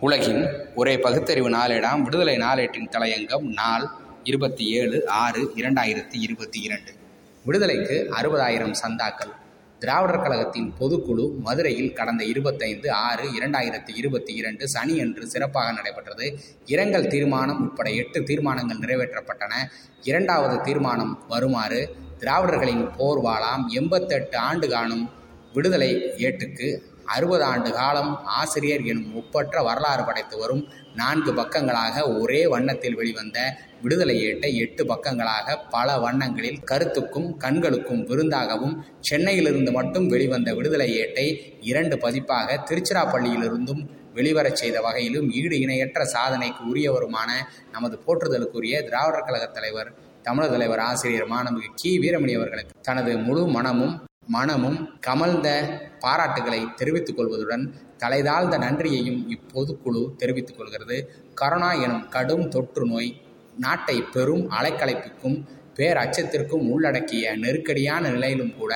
உலகின் ஒரே பகுத்தறிவு நாளேடாம் விடுதலை நாளேட்டின் தலையங்கம் நாள் இருபத்தி ஏழு ஆறு இரண்டாயிரத்தி இருபத்தி இரண்டு. விடுதலைக்கு அறுபதாயிரம் சந்தாக்கள். திராவிடர் கழகத்தின் பொதுக்குழு மதுரையில் கடந்த இருபத்தைந்து ஆறு இரண்டாயிரத்தி இருபத்தி இரண்டு சனியன்று சிறப்பாக நடைபெற்றது. இரங்கல் தீர்மானம் உட்பட எட்டு தீர்மானங்கள் நிறைவேற்றப்பட்டன. இரண்டாவது தீர்மானம் வருமாறு திராவிடர்களின் போர்வாளாம் எண்பத்தெட்டு ஆண்டு காணும் விடுதலை ஏட்டுக்கு அறுபது ஆண்டு காலம் ஆசிரியர் எனும் ஒப்பற்ற வரலாறு படைத்து வரும் நான்கு பக்கங்களாக ஒரே வண்ணத்தில் வெளிவந்த விடுதலை ஏட்டை எட்டு பக்கங்களாக பல வண்ணங்களில் கருத்துக்கும் கண்களுக்கும் விருந்தாகவும் சென்னையிலிருந்து மட்டும் வெளிவந்த விடுதலை ஏட்டை இரண்டு பதிப்பாக திருச்சிராப்பள்ளியிலிருந்தும் வெளிவரச் செய்த வகையிலும் ஈடு இணையற்ற சாதனைக்கு உரியவருமான நமது போற்றுதலுக்குரிய திராவிடர் கழகத் தலைவர் தமிழர் தலைவர் ஆசிரியர் மாணவி கி வீரமணி அவர்களுக்கு தனது முழு மனமும் மனமும் கமழ்ந்த பாராட்டுகளை தெரிவித்துக் கொள்வதுடன் தலைதாழ்ந்த நன்றியையும் இப்பொதுக்குழு தெரிவித்துக் கொள்கிறது. கரோனா எனும் கடும் தொற்று நோய் நாட்டை பெரும் அலைக்கலைப்புக்கும் பேரச்சத்திற்கும் உள்ளடக்கிய நெருக்கடியான நிலையிலும் கூட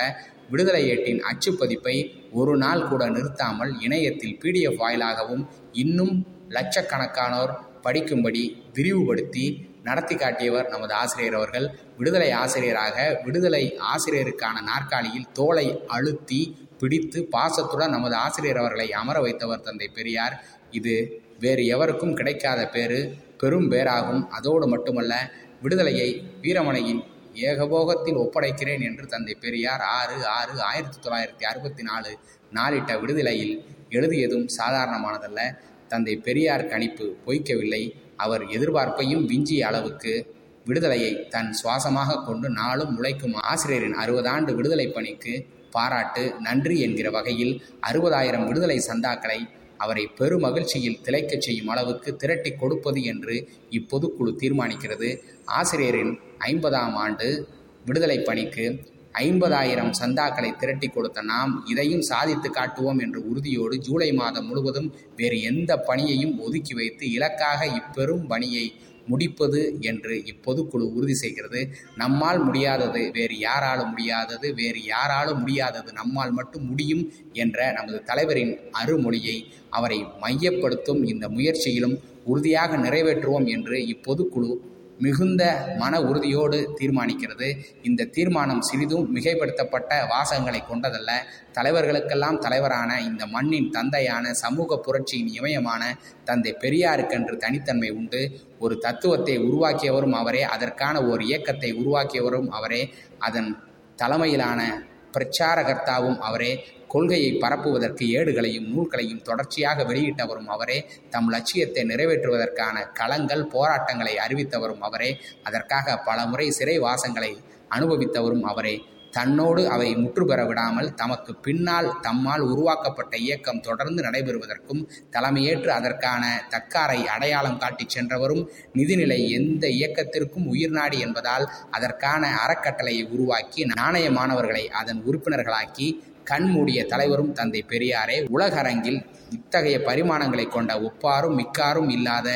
விடுதலை ஏட்டின் அச்சுப்பதிப்பை ஒரு நாள் கூட நிறுத்தாமல் இணையத்தில் பிடிஎஃப் வாயிலாகவும் இன்னும் லட்சக்கணக்கானோர் படிக்கும்படி விரிவுபடுத்தி நடத்தி காட்டியவர் நமது ஆசிரியர் அவர்கள். விடுதலை ஆசிரியராக விடுதலை ஆசிரியருக்கான நாற்காலியில் தோலை அழுத்தி பிடித்து பாசத்துடன் நமது ஆசிரியர் அவர்களை அமர வைத்தவர் தந்தை பெரியார். இது வேறு எவருக்கும் கிடைக்காத பேரு பெரும் பேராகும் அதோடு மட்டுமல்ல விடுதலையை வீரமணையின் ஏகபோகத்தில் ஒப்படைக்கிறேன் என்று தந்தை பெரியார் ஆறு ஆறு ஆயிரத்தி தொள்ளாயிரத்தி அறுபத்தி நாலு நாளிட்ட விடுதலையில் எழுதியதும் சாதாரணமானதல்ல. தந்தை பெரியார் கணிப்பு பொய்க்கவில்லை. அவர் எதிர்பார்ப்பையும் விஞ்சிய அளவுக்கு விடுதலையை தன் சுவாசமாக கொண்டு நாளும் உழைக்கும் ஆசிரியரின் அறுபதாண்டு விடுதலை பணிக்கு பாராட்டு நன்றி என்கிற வகையில் அறுபதாயிரம் விடுதலை சந்தாக்களை அவரை பெருமகிழ்ச்சியில் திளைக்கச் செய்யும் அளவுக்கு திரட்டி கொடுப்பது என்று இப்பொதுக்குழு தீர்மானிக்கிறது. ஆசிரியரின் ஐம்பதாம் ஆண்டு விடுதலை பணிக்கு ஐம்பதாயிரம் சந்தாக்களை திரட்டி கொடுத்த நாம் இதையும் சாதித்து காட்டுவோம் என்ற உறுதியோடு ஜூலை மாதம் முழுவதும் வேறு எந்த பணியையும் ஒதுக்கி வைத்து இலக்காக இப்பெரும் பணியை முடிப்பது என்று இப்பொதுக்குழு உறுதி செய்கிறது. நம்மால் முடியாதது வேறு யாராலும் முடியாதது வேறு யாராலும் முடியாதது நம்மால் மட்டும் முடியும் என்ற நமது தலைவரின் அருமொழியை அவரை மையப்படுத்தும் இந்த முயற்சியிலும் உறுதியாக நிறைவேற்றுவோம் என்று இப்பொதுக்குழு மிகுந்த மன உறுதியோடு தீர்மானிக்கிறது. இந்த தீர்மானம் சிறிதும் மிகைப்படுத்தப்பட்ட வாசகங்களை கொண்டதல்ல. தலைவர்களுக்கெல்லாம் தலைவரான இந்த மண்ணின் தந்தையான சமூக புரட்சியின் இமயமான தந்தை பெரியாருக்கென்று தனித்தன்மை உண்டு. ஒரு தத்துவத்தை உருவாக்கியவரும் அவரே அதற்கான ஒரு இயக்கத்தை உருவாக்கியவரும் அவரே. அதன் தலைமையிலான பிரச்சாரகர்த்தாவும் அவரே கொள்கையை பரப்புவதற்கு ஏடுகளையும் நூல்களையும் தொடர்ச்சியாக வெளியிட்டவரும் அவரே தம் லட்சியத்தை நிறைவேற்றுவதற்கான களங்கள் போராட்டங்களை அறிவித்தவரும் அவரே அதற்காக பல முறை சிறை வாசங்களை அனுபவித்தவரும் அவரே. தன்னோடு அவை முற்று பெற விடாமல் தமக்கு பின்னால் தம்மால் உருவாக்கப்பட்ட இயக்கம் தொடர்ந்து நடைபெறுவதற்கும் தலைமையேற்று அதற்கான தக்காரை அடையாளம் காட்டிச் சென்றவரும் நிதிநிலை எந்த இயக்கத்திற்கும் உயிர்நாடி என்பதால் அதற்கான அறக்கட்டளையை உருவாக்கி நாணய மாணவர்களை அதன் உறுப்பினர்களாக்கி கண்மூடிய தலைவரும் தந்தை பெரியாரே உலகரங்கில் இத்தகைய பரிமாணங்களை கொண்ட ஒப்பாரும் மிக்காரும் இல்லாத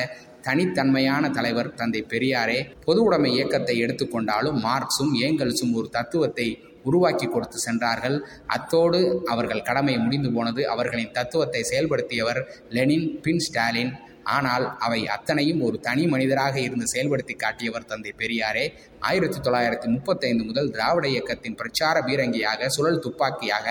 தனித்தன்மையான தலைவர் தந்தை பெரியாரே பொது உடைமை இயக்கத்தை எடுத்துக்கொண்டாலும் மார்க்சும் ஏங்கல்ஸும் ஒரு தத்துவத்தை உருவாக்கி கொடுத்து சென்றார்கள். அத்தோடு அவர்கள் கடமை முடிந்து போனது அவர்களின் தத்துவத்தை செயல்படுத்தியவர் லெனின் பின் ஸ்டாலின். ஆனால் அவை அத்தனையும் ஒரு தனி மனிதராக இருந்து செயல்படுத்தி காட்டியவர் தந்தை பெரியாரே. ஆயிரத்தி தொள்ளாயிரத்தி முப்பத்தைந்து முதல் திராவிட இயக்கத்தின் பிரச்சார பீரங்கியாக சுழல் துப்பாக்கியாக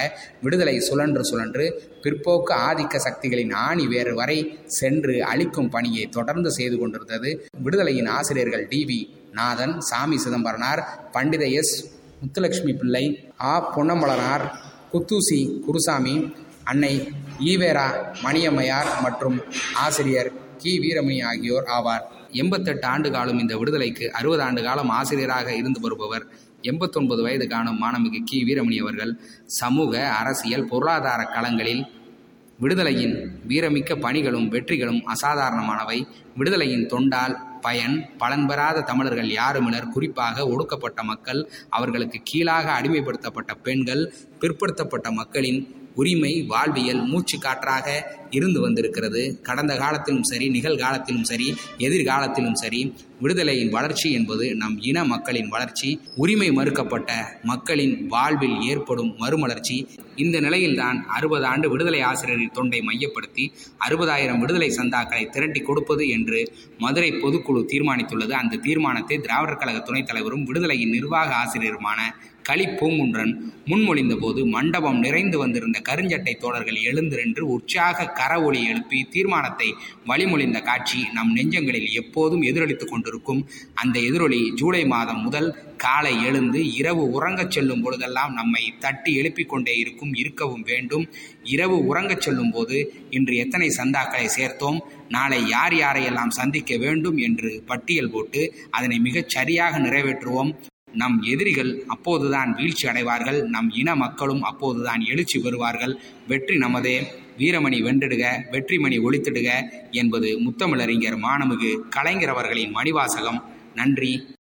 விடுதலை சுழன்று சுழன்று பிற்போக்கு ஆதிக்க சக்திகளின் ஆணி வேறு வரை சென்று அழிக்கும் பணியை தொடர்ந்து செய்து கொண்டிருந்தது. விடுதலையின் ஆசிரியர்கள் டி வி நாதன் சாமி சிதம்பரனார் பண்டித எஸ் முத்துலட்சுமி பிள்ளை ஆ. பொன்னம்பலனார் குத்தூசி குருசாமி அன்னை ஈவேரா மணியம்மையார் மற்றும் ஆசிரியர் கி. வீரமணி ஆகியோர் ஆவார். எண்பத்தெட்டு ஆண்டு காலம் இந்த விடுதலைக்கு அறுபது ஆண்டு காலம் ஆசிரியராக இருந்து வருபவர். எண்பத்தொன்பது வயது காணும் மாணமிகு கி. வீரமணி அவர்கள் சமூக அரசியல் பொருளாதார களங்களில் விடுதலையின் வீரமிக்க பணிகளும் வெற்றிகளும் அசாதாரணமானவை. விடுதலையின் தொண்டால் பயன் பலன் பெறாத தமிழர்கள் யாருமினர்? குறிப்பாக ஒடுக்கப்பட்ட மக்கள் அவர்களுக்கு கீழாக அடிமைப்படுத்தப்பட்ட பெண்கள் பிற்படுத்தப்பட்ட மக்களின் உரிமை வாழ்வியல் மூச்சு காற்றாக இருந்து வந்திருக்கிறது. கடந்த காலத்திலும் சரி நிகழ்காலத்திலும் சரி எதிர்காலத்திலும் சரி விடுதலையின் வளர்ச்சி என்பது நம் இன மக்களின் வளர்ச்சி உரிமை மறுக்கப்பட்ட மக்களின் வாழ்வில் ஏற்படும் மறுமலர்ச்சி. இந்த நிலையில்தான் அறுபது ஆண்டு விடுதலை ஆசிரியரின் தொண்டை மையப்படுத்தி அறுபதாயிரம் விடுதலை சந்தாக்களை திரட்டி கொடுப்பது என்று மதுரை பொதுக்குழு தீர்மானித்துள்ளது. அந்த தீர்மானத்தை திராவிடர் கழக துணைத் தலைவரும் விடுதலையின் நிர்வாக ஆசிரியருமான களி பூங்குன்றன். மண்டபம் நிறைந்து வந்திருந்த கருஞ்சட்டை தோழர்கள் எழுந்திருந்து உற்சாக கர ஒளி எழுப்பி தீர்மானத்தை வழிமொழிந்த காட்சி நம் நெஞ்சங்களில் எப்போதும் எதிரொலித்து கொண்டிருக்கும். அந்த எதிரொலி ஜூலை மாதம் முதல் காலை எழுந்து இரவு உறங்கச் செல்லும் பொழுதெல்லாம் நம்மை தட்டி எழுப்பிக் கொண்டே இருக்கும் இருக்கவும் வேண்டும். இரவு உறங்கச் செல்லும் போது இன்று எத்தனை சந்தாக்களை சேர்த்தோம்? நாளை யார் யாரையெல்லாம் சந்திக்க வேண்டும் என்று பட்டியல் போட்டு அதனை மிகச் சரியாக நிறைவேற்றுவோம். நம் எதிரிகள் அப்போதுதான் வீழ்ச்சி அடைவார்கள். நம் இன மக்களும் அப்போதுதான் எழுச்சி பெறுவார்கள். வெற்றி நமதே. வீரமணி வென்றிடுக வெற்றிமணி ஒழித்திடுக என்பது முத்தமிழறிஞர் மாணமிகு கலைஞர் அவர்களின் மணிவாசகம். நன்றி.